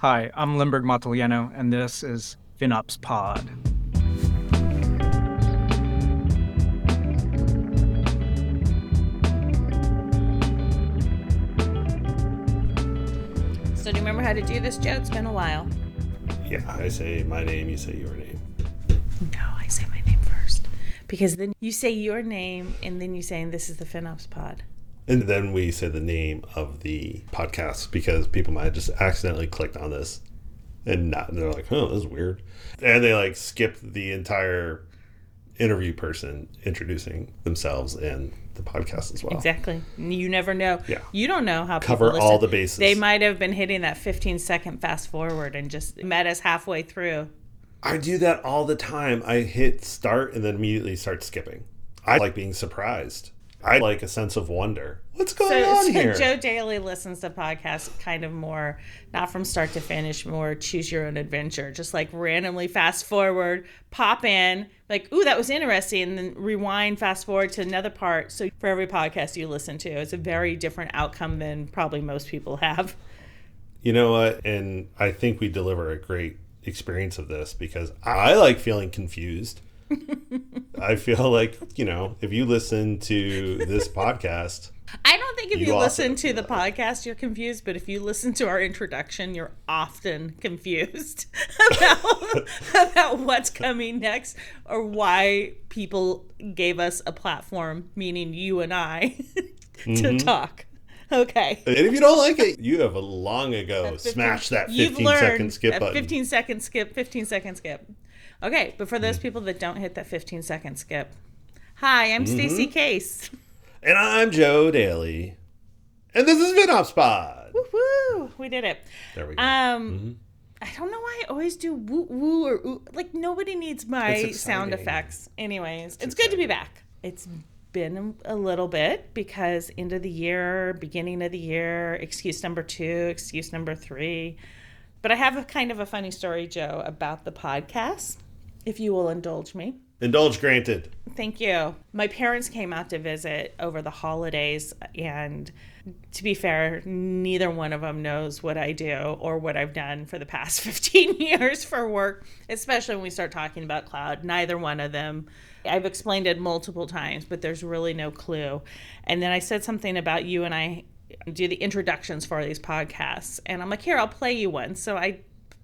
Hi, I'm Lindbergh Matillano, and this is FinOps Pod. So do you remember how to do this, Joe? It's been a while. Yeah, I say my name, you say your name. No, I say my name first. Because then you say your name and then you say, and this is the FinOps pod. And then we say the name of the podcast because people might have just accidentally clicked on this and not, they're like, oh, this is weird. And they like skip the entire interview person introducing themselves and the podcast as well. Exactly. You never know. Yeah. You don't know how Cover people all the bases. They might have been hitting that 15 second fast forward and just met us halfway through. I do that all the time. I hit start and then immediately start skipping. I like being surprised. I like a sense of wonder. What's going So, on so here? Joe Daly listens to podcasts kind of more, not from start to finish, more choose your own adventure. Just like randomly fast forward, pop in, like, ooh, that was interesting, and then rewind, fast forward to another part. So for every podcast you listen to, it's a very different outcome than probably most people have. You know what? And I think we deliver a great experience of this because I like feeling confused. I feel like, you know, if you listen to this podcast, I don't think if you, You listen to the podcast, you're confused, but if you listen to our introduction, you're often confused about, about what's coming next or why people gave us a platform, meaning you and I, to Mm-hmm. talk. Okay. and if you don't like it, you have long ago smashed that 15 You've learned second skip that button. 15 second skip, 15 second skip. Okay, but for those Mm. people that don't hit that 15 second skip, hi, I'm Stacey Mm-hmm. Case. And I'm Joe Daly. And this is FinOps Pod. Woo! Hoo! We did it. There we go. Um, I don't know why I always do woo woo or ooh. Like nobody needs my sound effects. Anyways, it's, good to be back. It's been a little bit because end of the year, beginning of the year, excuse number two, excuse number three. But I have a kind of a funny story, Joe, about the podcast. If you will indulge me. Indulge granted. Thank you. My parents came out to visit over the holidays, and to be fair, neither one of them knows what I do or what I've done for the past 15 years for work, especially when we start talking about cloud. Neither one of them. I've explained it multiple times, but there's really no clue. And then I said something about you and I do the introductions for these podcasts, and I'm like, here, I'll play you one. So I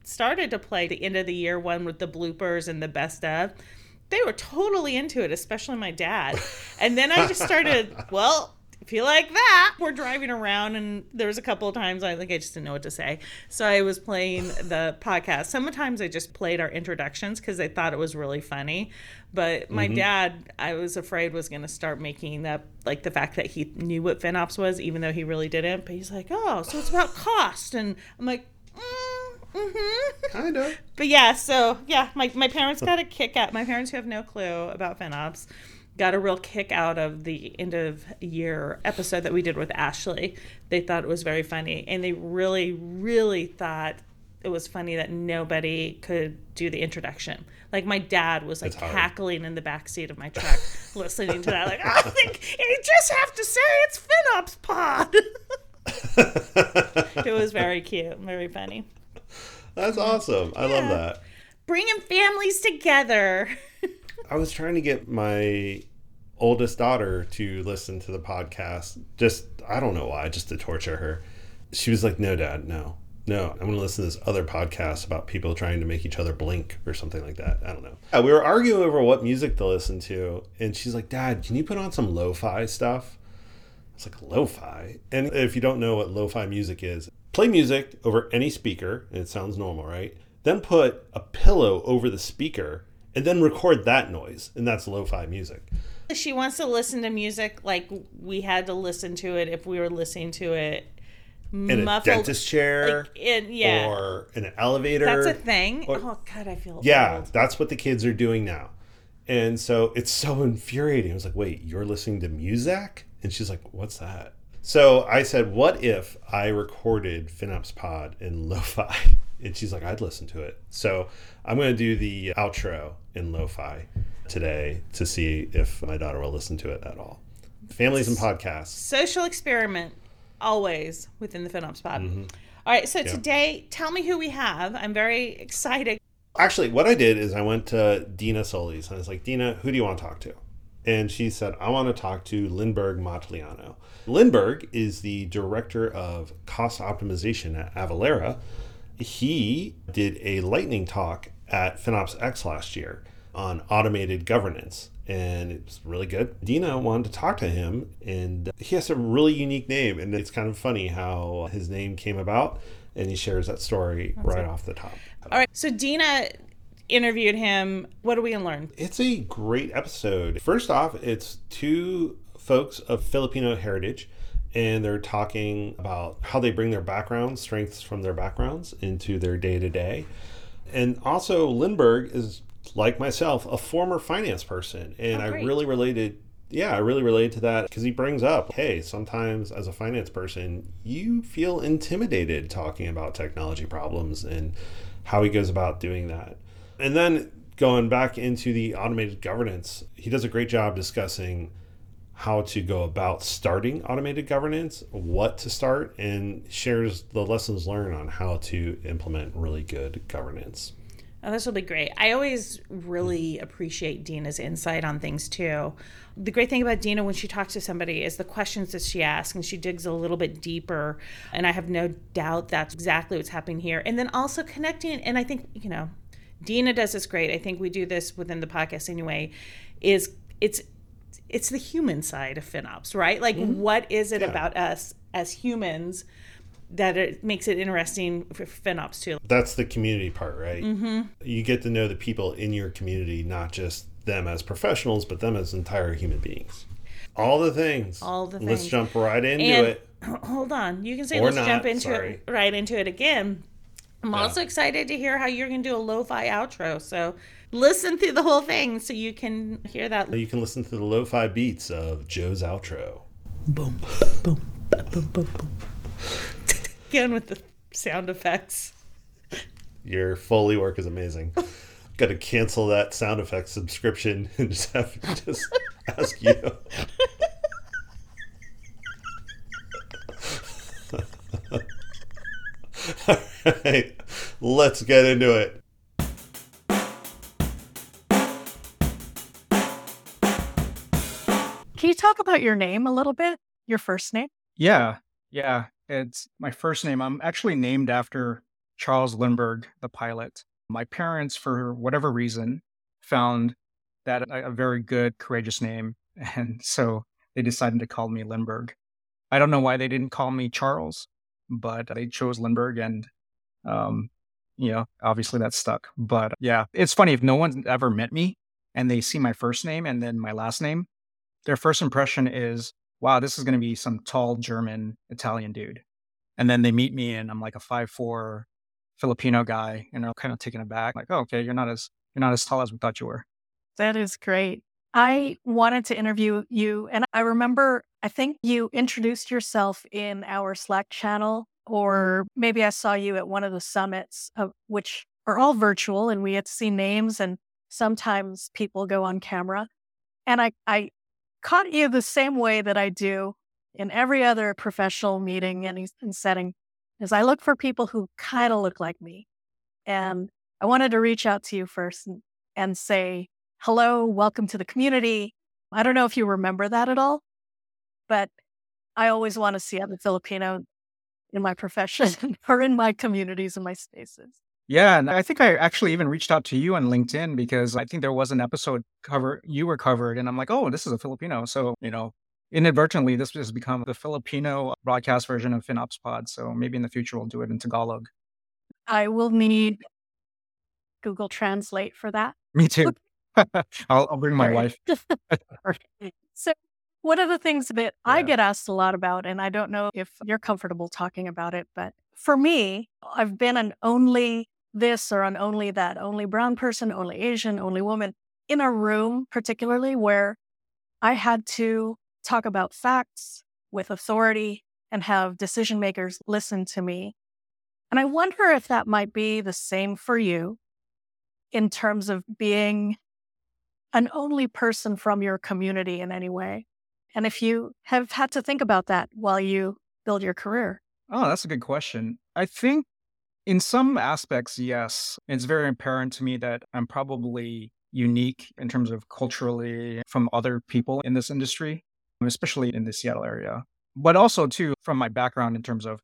started to play the end of the year one with the bloopers and the best of they were totally into it, especially my dad. And then I just started, well, if you like that, we're driving around, and there was a couple of times I think I just didn't know what to say. So I was playing the podcast. Sometimes I just played our introductions because I thought it was really funny. But my mm-hmm. dad, I was afraid was going to start making up like the fact that he knew what FinOps was, even though he really didn't. But he's like, oh, so it's about cost. And I'm like, mm-hmm. Kind of. But yeah, so yeah, my, my parents got a kick out. My parents who have no clue about FinOps got a real kick out of the end of year episode that we did with Ashley. They thought it was very funny, and they really, really thought it was funny that nobody could do the introduction. Like my dad was like cackling in the back seat of my truck, listening to that. Like I think you just have to say it's FinOps Pod. it was very cute, very funny. That's awesome. I love that. Bringing families together. I was trying to get my oldest daughter to listen to the podcast. Just, I don't know why, just to torture her. She was like, no, dad, no, no. I'm going to listen to this other podcast about people trying to make each other blink or something like that. I don't know. Uh, we were arguing over what music to listen to. And she's like, dad, can you put on some lo fi stuff? It's like lo fi. And if you don't know what lo fi music is, play music over any speaker, and it sounds normal, right? Then put a pillow over the speaker and then record that noise, and that's lo fi music. She wants to listen to music like we had to listen to it if we were listening to it In a dentist chair Like in, yeah, or in an elevator. that's a thing. or- oh God, I feel Yeah, old. that's what the kids are doing now. And so it's so infuriating. I was like, wait, you're listening to music? And she's like, what's that? So I said, what if I recorded FinOps Pod in lo fi? And she's like, I'd listen to it. So I'm going to do the outro in lo fi today to see if my daughter will listen to it at all. Families and podcasts. Social experiment, always within the FinOps pod. Mm-hmm. All right, so Yeah. today, tell me who we have. I'm very excited. Actually, what I did is I went to Dina Solis and I was like, Dina, who do you want to talk to? And she said, I want to talk to Lindbergh Matillano. Lindbergh is the director of cost optimization at Avalara. He did a lightning talk at FinOps X last year on automated governance, and it was really good. Dina wanted to talk to him, and he has a really unique name, and it's kind of funny how his name came about, and he shares that story right off the top. All right, so Dina interviewed him. What do we learn? It's a great episode. First off, it's two folks of Filipino heritage, and they're talking about how they bring their backgrounds, strengths from their backgrounds, into their day to day. And also, Lindbergh is, like myself, a former finance person. And Oh, I really related. Yeah, I really related to that because he brings up, hey, sometimes as a finance person, you feel intimidated talking about technology problems and how he goes about doing that. And then going back into the automated governance, he does a great job discussing how to go about starting automated governance, what to start, and shares the lessons learned on how to implement really good governance. Oh, this will be great. I always really appreciate Dina's insight on things too. The great thing about Dina when she talks to somebody is the questions that she asks and she digs a little bit deeper. And I have no doubt that's exactly what's happening here. And then also connecting, and I think, you know, Dina does this great. I think we do this within the podcast anyway, is it's it's the human side of FinOps, right? Like what is it Yeah. about us as humans that it makes it interesting for FinOps too? That's the community part, right? Mm-hmm. You get to know the people in your community, not just them as professionals, but them as entire human beings. All the things. All the things. Let's jump right into And it. hold on, you can say Or let's not, jump into sorry. it right into it again. I'm Yeah. also excited to hear how you're going to do a lo-fi outro. So listen through the whole thing so you can hear that. You can listen to the lo-fi beats of Joe's outro. Boom, boom, boom, boom, boom. Again with the sound effects. Your Foley work is amazing. Got to cancel that sound effects subscription and just have to just ask you. All right, let's get into it. Can you talk about your name a little bit? Your first name? Yeah, yeah. It's my first name. I'm actually named after Charles Lindbergh, the pilot. My parents, for whatever reason, found that a, a very good, courageous name. And so they decided to call me Lindbergh. I don't know why they didn't call me Charles, but they chose Lindbergh. And, um, you know, obviously that stuck. But yeah, it's funny if no one's ever met me and they see my first name and then my last name, their first impression is, wow, this is going to be some tall German Italian dude. And then they meet me and I'm like a five four Filipino guy and they're kind of taken aback, like, oh, okay, you're not as you're not as tall as we thought you were. That is great. I wanted to interview you, and I remember I think you introduced yourself in our Slack channel, mm-hmm. or maybe I saw you at one of the summits, of, which are all virtual, and we had to see names, and sometimes people go on camera. And I, I caught you the same way that I do in every other professional meeting and, and setting, is I look for people who kind of look like me. And I wanted to reach out to you first and, and say, hello, welcome to the community. I don't know if you remember that at all, but I always want to see other Filipino in my profession or in my communities and my spaces. Yeah, and I think I actually even reached out to you on LinkedIn because I think there was an episode cover you were covered, and I'm like, oh, this is a Filipino. So you know, inadvertently, this has become the Filipino broadcast version of FinOps Pod. So maybe in the future we'll do it in Tagalog. I will need Google Translate for that. Me too. I'll, I'll bring my wife. so, one of the things that I get asked a lot about, and I don't know if you're comfortable talking about it, but for me, I've been an only this or an only that, only brown person, only Asian, only woman in a room, particularly where I had to talk about facts with authority and have decision makers listen to me. And I wonder if that might be the same for you in terms of being an only person from your community in any way. And if you have had to think about that while you build your career. Oh, that's a good question. I think in some aspects, yes. It's very apparent to me that I'm probably unique in terms of culturally from other people in this industry, especially in the Seattle area. But also, too, from my background in terms of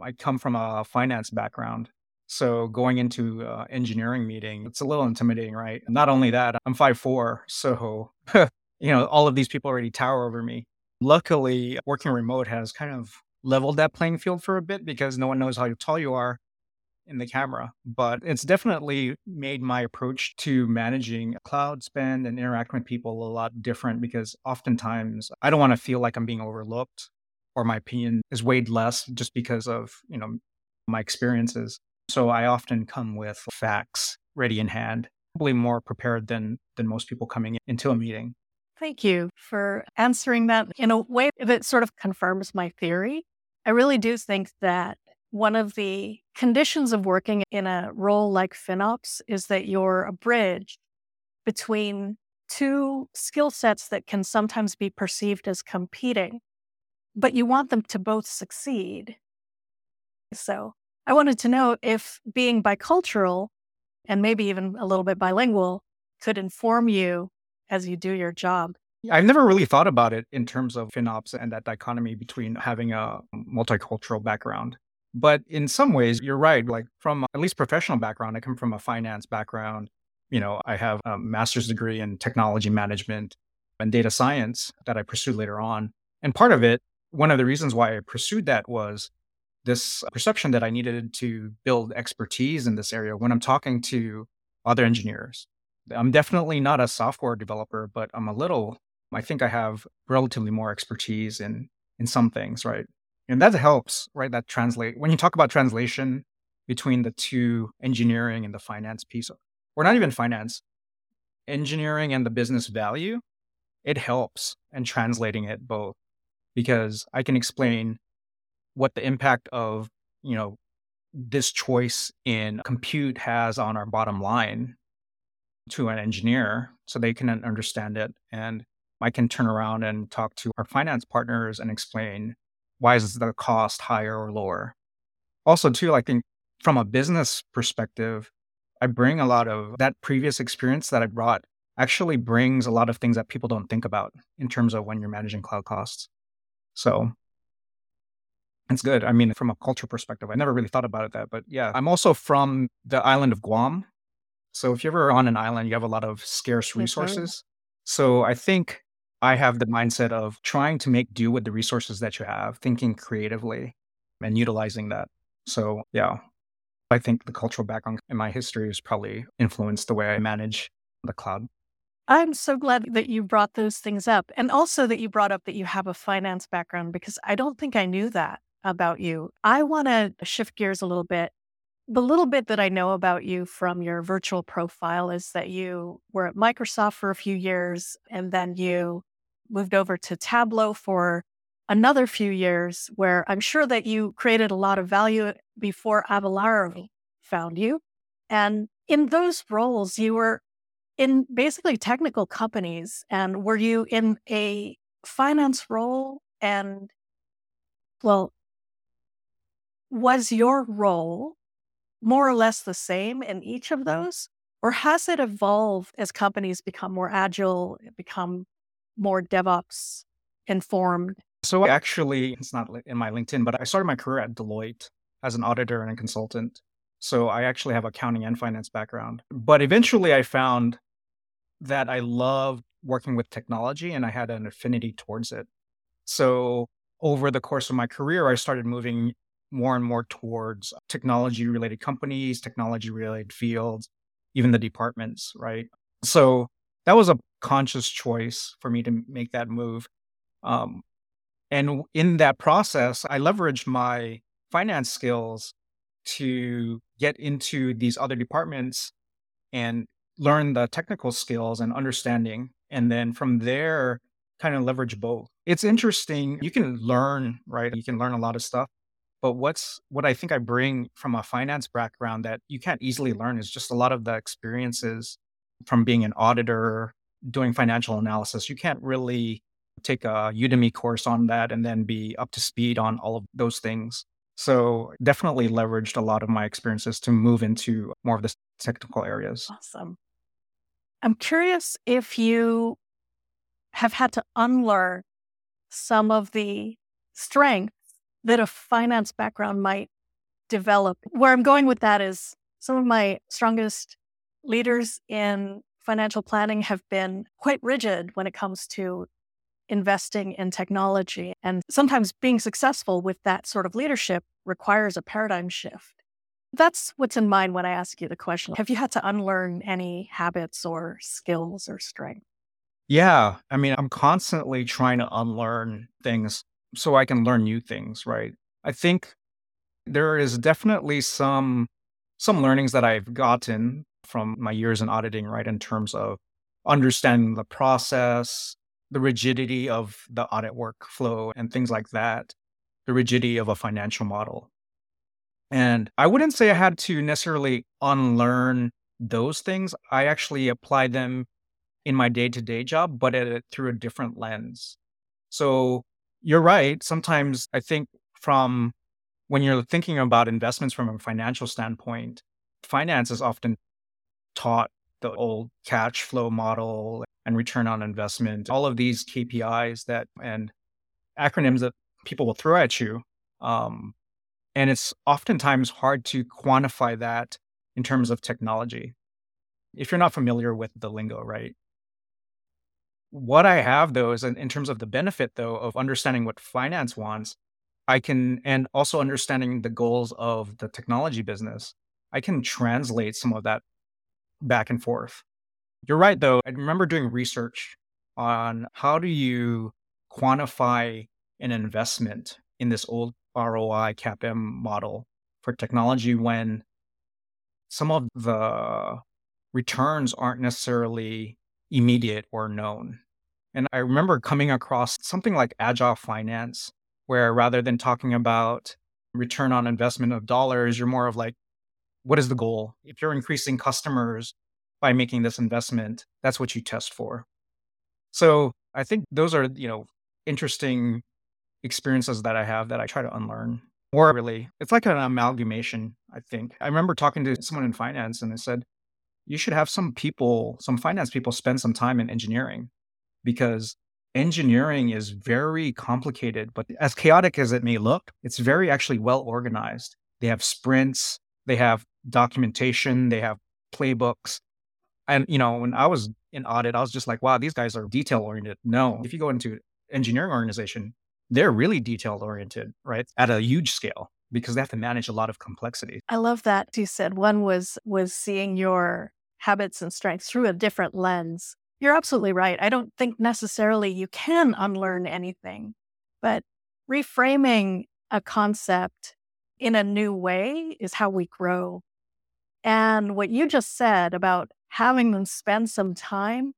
I come from a finance background. So going into uh, engineering meeting, it's a little intimidating, right? Not only that, I'm five four, so you know all of these people already tower over me. Luckily, working remote has kind of leveled that playing field for a bit because no one knows how tall you are in the camera. But it's definitely made my approach to managing cloud spend and interacting with people a lot different because oftentimes I don't want to feel like I'm being overlooked or my opinion is weighed less just because of, you know, my experiences. So I often come with facts ready in hand, probably more prepared than than most people coming into a meeting. Thank you for answering that in a way that sort of confirms my theory. I really do think that one of the conditions of working in a role like FinOps is that you're a bridge between two skill sets that can sometimes be perceived as competing, but you want them to both succeed. So I wanted to know if being bicultural and maybe even a little bit bilingual could inform you as you do your job. I've never really thought about it in terms of FinOps and that dichotomy between having a multicultural background. But in some ways, you're right. Like from at least professional background, I come from a finance background. You know, I have a master's degree in technology management and data science that I pursued later on. And part of it, one of the reasons why I pursued that was this perception that I needed to build expertise in this area when I'm talking to other engineers. I'm definitely not a software developer, but I'm a little, I think I have relatively more expertise in in some things, right? And that helps, right? That translate when you talk about translation between the two engineering and the finance piece, or not even finance, engineering and the business value, it helps in translating it both because I can explain what the impact of, you know, this choice in compute has on our bottom line to an engineer so they can understand it. And I can turn around and talk to our finance partners and explain why is the cost higher or lower? Also, too, I think from a business perspective, I bring a lot of that previous experience that I brought actually brings a lot of things that people don't think about in terms of when you're managing cloud costs. So it's good. I mean, from a culture perspective, I never really thought about it that, but yeah, I'm also from the island of Guam. So if you're ever on an island, you have a lot of scarce resources. So I think I have the mindset of trying to make do with the resources that you have, thinking creatively and utilizing that. So, yeah, I think the cultural background in my history has probably influenced the way I manage the cloud. I'm so glad that you brought those things up. And also that you brought up that you have a finance background because I don't think I knew that about you. I want to shift gears a little bit. The little bit that I know about you from your virtual profile is that you were at Microsoft for a few years and then you moved over to Tableau for another few years, where I'm sure that you created a lot of value before Avalara found you. And in those roles, you were in basically technical companies. And were you in a finance role? And well, was your role more or less the same in each of those? Or has it evolved as companies become more agile, become more DevOps informed? So actually, it's not in my LinkedIn, but I started my career at Deloitte as an auditor and a consultant. So I actually have accounting and finance background. But eventually I found that I loved working with technology and I had an affinity towards it. So over the course of my career, I started moving more and more towards technology related companies, technology related fields, even the departments, right? So that was a conscious choice for me to make that move. Um, and in that process, I leveraged my finance skills to get into these other departments and learn the technical skills and understanding. And then from there, kind of leverage both. It's interesting. You can learn, right? You can learn a lot of stuff. But what's what I think I bring from a finance background that you can't easily learn is just a lot of the experiences from being an auditor, doing financial analysis. You can't really take a Udemy course on that and then be up to speed on all of those things. So definitely leveraged a lot of my experiences to move into more of the technical areas. Awesome. I'm curious if you have had to unlearn some of the strengths that a finance background might develop. Where I'm going with that is some of my strongest leaders in financial planning have been quite rigid when it comes to investing in technology. And sometimes being successful with that sort of leadership requires a paradigm shift. That's what's in mind when I ask you the question. Have you had to unlearn any habits or skills or strengths? Yeah. I mean, I'm constantly trying to unlearn things so I can learn new things, right? I think there is definitely some some learnings that I've gotten from my years in auditing, right, in terms of understanding the process, the rigidity of the audit workflow and things like that, the rigidity of a financial model. And I wouldn't say I had to necessarily unlearn those things. I actually applied them in my day to day job, but at, through a different lens. So you're right. Sometimes I think from when you're thinking about investments from a financial standpoint, finance is often taught the old cash flow model and return on investment, all of these KPIs that and acronyms that people will throw at you. Um, and it's oftentimes hard to quantify that in terms of technology. If you're not familiar with the lingo, right? What I have though is in, in terms of the benefit though of understanding what finance wants, I can, and also understanding the goals of the technology business, I can translate some of that back and forth. You're right, though. I remember doing research on how do you quantify an investment in this old ROI CAPM model for technology when some of the returns aren't necessarily immediate or known. And I remember coming across something like agile finance, where rather than talking about return on investment of dollars, you're more of like, what is the goal? If you're increasing customers by making this investment, that's what you test for. So I think those are, you know, interesting experiences that I have that I try to unlearn. Or really, it's like an amalgamation, I think. I remember talking to someone in finance and they said, you should have some people, some finance people spend some time in engineering because engineering is very complicated, but as chaotic as it may look, it's very actually well organized. They have sprints, they have documentation, they have playbooks. And, you know, when I was in audit, I was just like, wow, these guys are detail oriented. No, if you go into engineering organization, they're really detail oriented, right? At a huge scale because they have to manage a lot of complexity. I love that you said one was was seeing your habits and strengths through a different lens. You're absolutely right. I don't think necessarily you can unlearn anything, but reframing a concept in a new way is how we grow. And what you just said about having them spend some time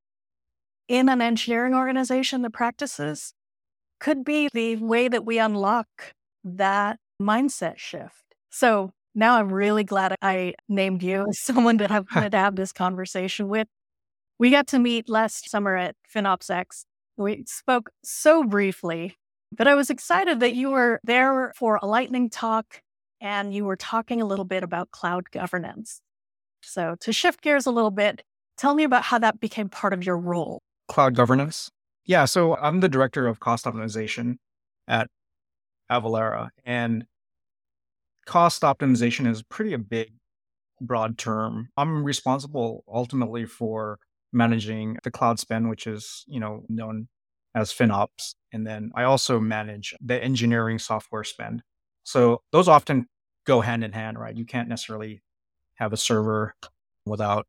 in an engineering organization that practices could be the way that we unlock that mindset shift. So now I'm really glad I named you as someone that I wanted to have this conversation with. We got to meet last summer at FinOpsX. We spoke so briefly, but I was excited that you were there for a lightning talk and you were talking a little bit about cloud governance. So, to shift gears a little bit, tell me about how that became part of your role. Cloud governance. Yeah. So, I'm the director of cost optimization at Avalara, and cost optimization is pretty a big, broad term. I'm responsible ultimately for managing the cloud spend, which is, you know, known as FinOps. And then I also manage the engineering software spend. So those often go hand in hand, right? You can't necessarily have a server without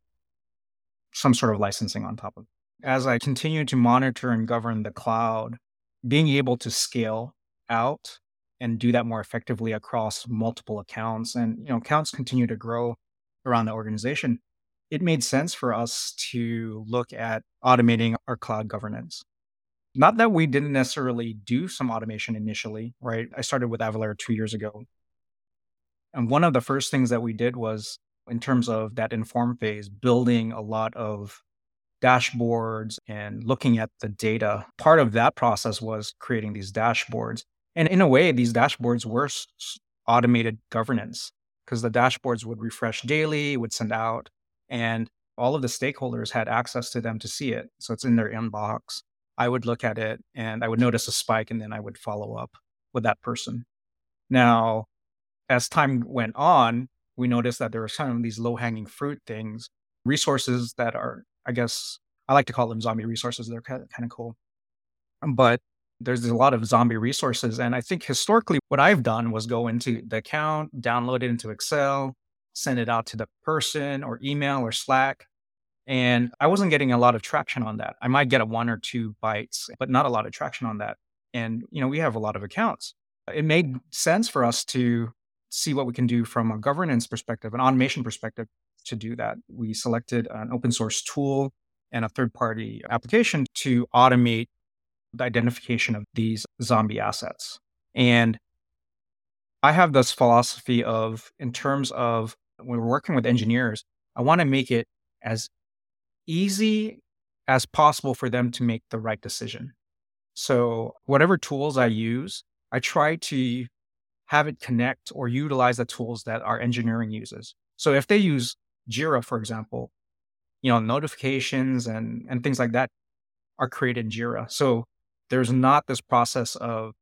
some sort of licensing on top of it. As I continue to monitor and govern the cloud, being able to scale out and do that more effectively across multiple accounts and you know accounts continue to grow around the organization it made sense for us to look at automating our cloud governance not that we didn't necessarily do some automation initially, right? I started with Avalara two years ago. And one of the first things that we did was, in terms of that inform phase, building a lot of dashboards and looking at the data. Part of that process was creating these dashboards. And in a way, these dashboards were automated governance because the dashboards would refresh daily, would send out, and all of the stakeholders had access to them to see it. So it's in their inbox. I would look at it and I would notice a spike and then I would follow up with that person. Now, as time went on, we noticed that there were some of these low hanging fruit things, resources that are, I guess, I like to call them zombie resources. They're kind of, cool. But there's a lot of zombie resources. And I think historically, what I've done was go into the account, download it into Excel, send it out to the person or email or Slack. And I wasn't getting a lot of traction on that. I might get a one or two bites, but not a lot of traction on that. And, you know, we have a lot of accounts. It made sense for us to see what we can do from a governance perspective, an automation perspective to do that. We selected an open source tool and a third party application to automate the identification of these zombie assets. And I have this philosophy of, in terms of when we're working with engineers, I want to make it as easy as possible for them to make the right decision. So, whatever tools I use, I try to have it connect or utilize the tools that our engineering uses. So, if they use Jira, for example, you know, notifications and, and things like that are created in Jira. So, there's not this process of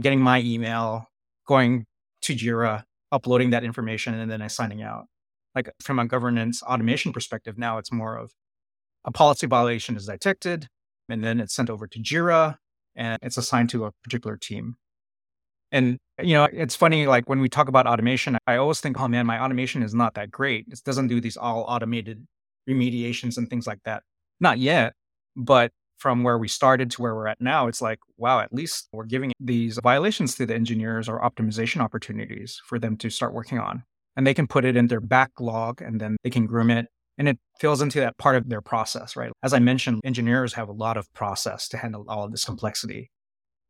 getting my email, going to Jira, uploading that information, and then assigning out. Like from a governance automation perspective, now it's more of a policy violation is detected, and then it's sent over to Jira and it's assigned to a particular team. And, you know, it's funny, like when we talk about automation, I always think, oh man, my automation is not that great. It doesn't do these all automated remediations and things like that. Not yet, but from where we started to where we're at now, it's like, wow, at least we're giving these violations to the engineers or optimization opportunities for them to start working on. And they can put it in their backlog and then they can groom it. And it fills into that part of their process, right? As I mentioned, engineers have a lot of process to handle all of this complexity.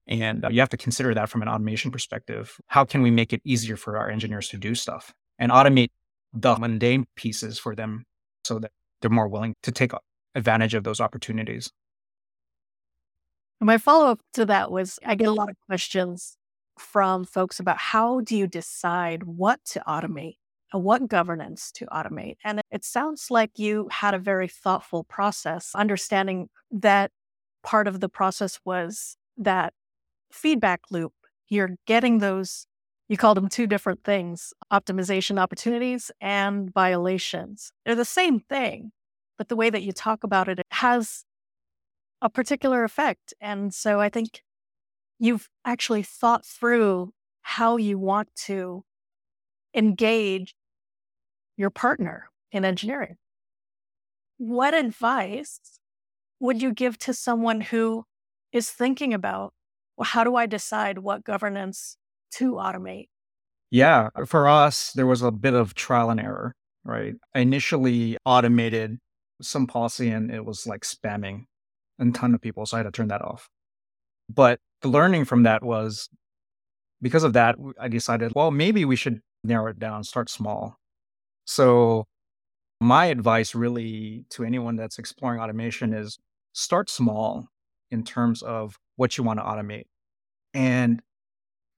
And uh, you have to consider that from an automation perspective. How can we make it easier for our engineers to do stuff and automate the mundane pieces for them so that they're more willing to take advantage of those opportunities? My follow up to that was I get a lot of questions from folks about how do you decide what to automate and what governance to automate. And it sounds like you had a very thoughtful process, understanding that part of the process was that feedback loop. You're getting those, you called them two different things optimization opportunities and violations. They're the same thing, but the way that you talk about it, it has a particular effect. And so I think you've actually thought through how you want to engage your partner in engineering. What advice would you give to someone who is thinking about, well, how do I decide what governance to automate? Yeah, uh, for us, there was a bit of trial and error, right? I initially automated some policy and it was like spamming a ton of people. So I had to turn that off. But the learning from that was because of that, I decided, well, maybe we should narrow it down, start small. So my advice really to anyone that's exploring automation is start small in terms of what you want to automate and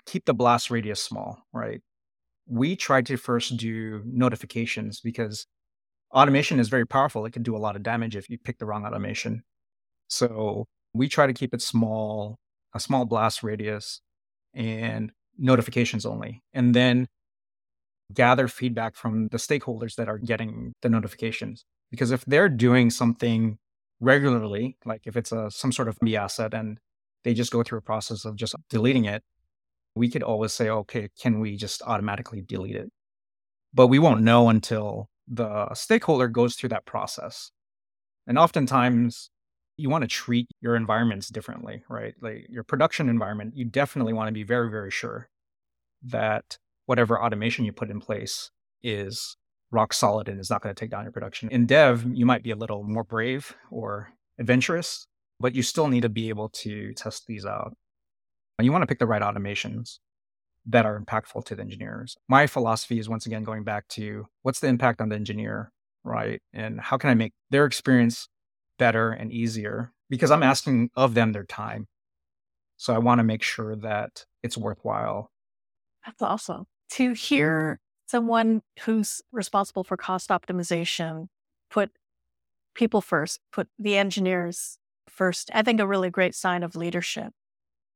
keep the blast radius small, right? We tried to first do notifications because automation is very powerful. It can do a lot of damage if you pick the wrong automation. So we try to keep it small, a small blast radius and notifications only. And then gather feedback from the stakeholders that are getting the notifications. Because if they're doing something regularly, like if it's a some sort of B asset and they just go through a process of just deleting it, we could always say, okay, can we just automatically delete it? But we won't know until the stakeholder goes through that process. And oftentimes you want to treat your environments differently, right? Like your production environment, you definitely want to be very, very sure that whatever automation you put in place is rock solid and is not going to take down your production. In dev, you might be a little more brave or adventurous, but you still need to be able to test these out. And you want to pick the right automations that are impactful to the engineers. My philosophy is once again going back to what's the impact on the engineer, right? And how can I make their experience better and easier because I'm asking of them their time. So I want to make sure that it's worthwhile. That's awesome. To hear someone who's responsible for cost optimization put people first, put the engineers first, I think a really great sign of leadership.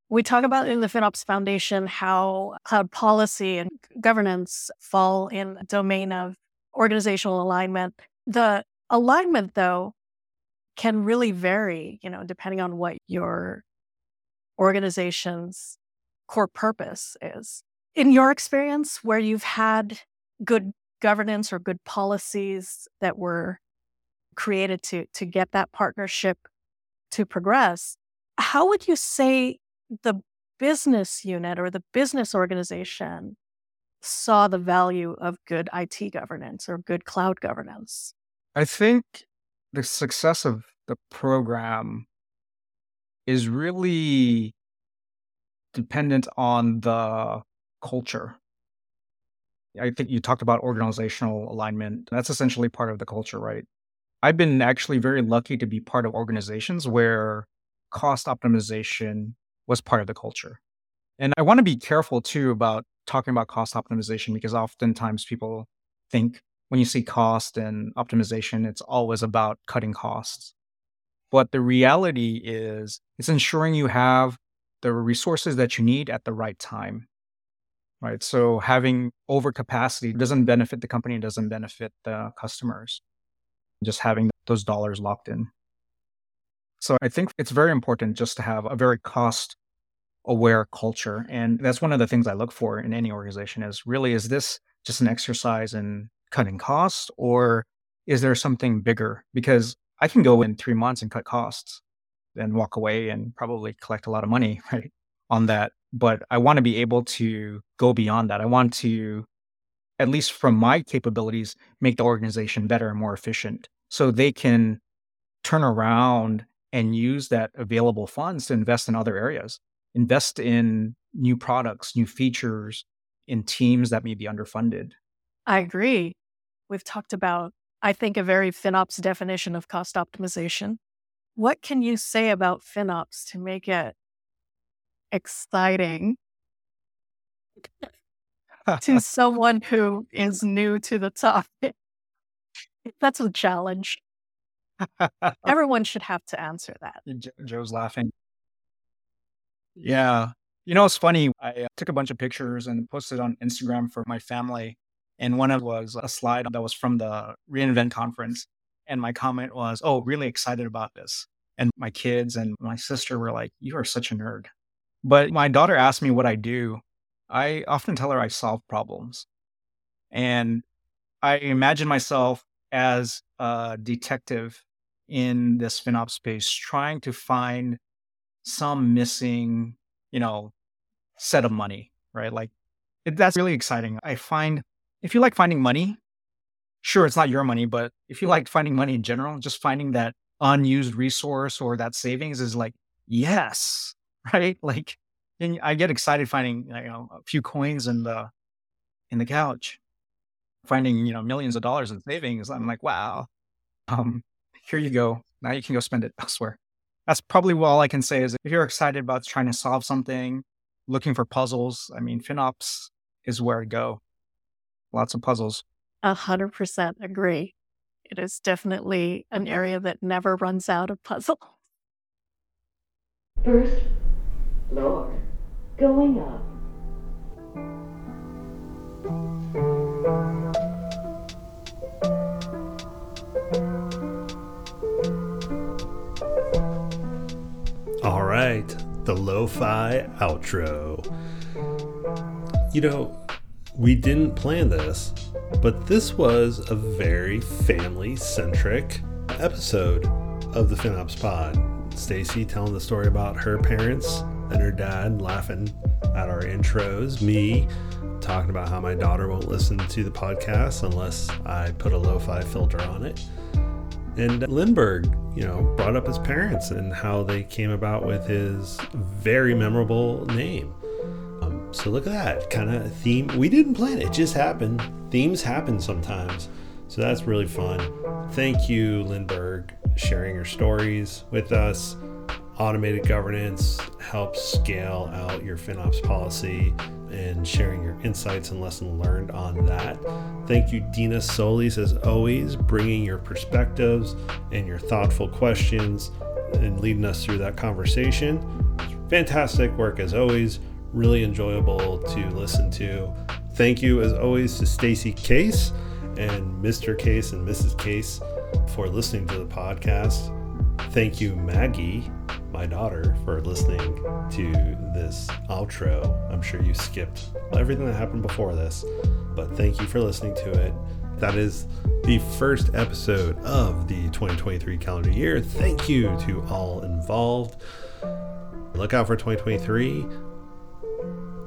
We talk about in the FinOps Foundation how cloud policy and governance fall in the domain of organizational alignment. The alignment, though, can really vary, you know, depending on what your organization's core purpose is. In your experience, where you've had good governance or good policies that were created to to get that partnership to progress, how would you say the business unit or the business organization saw the value of good IT governance or good cloud governance? I think the success of the program is really dependent on the culture. I think you talked about organizational alignment. That's essentially part of the culture, right? I've been actually very lucky to be part of organizations where cost optimization was part of the culture. And I want to be careful too about talking about cost optimization because oftentimes people think when you see cost and optimization, it's always about cutting costs. But the reality is, it's ensuring you have the resources that you need at the right time. Right. So having overcapacity doesn't benefit the company, doesn't benefit the customers. Just having those dollars locked in. So I think it's very important just to have a very cost aware culture. And that's one of the things I look for in any organization is really, is this just an exercise in cutting costs or is there something bigger? Because I can go in three months and cut costs and walk away and probably collect a lot of money, right? On that. But I want to be able to go beyond that. I want to, at least from my capabilities, make the organization better and more efficient so they can turn around and use that available funds to invest in other areas, invest in new products, new features, in teams that may be underfunded. I agree. We've talked about, I think, a very FinOps definition of cost optimization. What can you say about FinOps to make it exciting to someone who is new to the topic? That's a challenge. Everyone should have to answer that. Joe's laughing. Yeah. You know, it's funny. I uh, took a bunch of pictures and posted on Instagram for my family. And one of was a slide that was from the reInvent conference. And my comment was, Oh, really excited about this. And my kids and my sister were like, You are such a nerd. But my daughter asked me what I do. I often tell her I solve problems. And I imagine myself as a detective in this FinOps space, trying to find some missing, you know, set of money, right? Like it, that's really exciting. I find if you like finding money, sure, it's not your money, but if you like finding money in general, just finding that unused resource or that savings is like, yes, right? Like, and I get excited finding, you know, a few coins in the, in the couch, finding, you know, millions of dollars in savings. I'm like, wow, um, here you go. Now you can go spend it elsewhere. That's probably all I can say is if you're excited about trying to solve something, looking for puzzles, I mean, FinOps is where to go. Lots of puzzles. A hundred percent agree. It is definitely an area that never runs out of puzzle. First floor. Going up. All right, the lo fi outro. You know, we didn't plan this, but this was a very family centric episode of the FinOps Pod. Stacy telling the story about her parents and her dad laughing at our intros, me talking about how my daughter won't listen to the podcast unless I put a lo fi filter on it. And Lindbergh, you know, brought up his parents and how they came about with his very memorable name. So look at that kind of theme. We didn't plan it; it just happened. Themes happen sometimes, so that's really fun. Thank you, Lindbergh, sharing your stories with us. automated governance, helps scale out your FinOps policy, and sharing your insights and lesson learned on that. Thank you, Dina Solis, as always, bringing your perspectives and your thoughtful questions and leading us through that conversation. Fantastic work as always, really enjoyable to listen to. Thank you as always to Stacy Case and Mr. Case and Mrs. Case for listening to the podcast. Thank you, Maggie, my daughter, for listening to this outro. I'm sure you skipped everything that happened before this, but thank you for listening to it. That is the first episode of the 2023 calendar year. Thank you to all involved. Look out for 2023.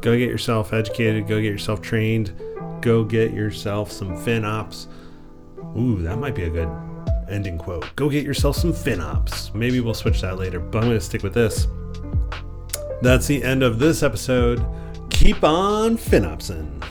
Go get yourself educated, go get yourself trained, go get yourself some FinOps. Ooh, that might be a good ending quote. Go get yourself some FinOps. Maybe we'll switch that later, but I'm going to stick with this. That's the end of this episode. Keep on FinOpsing.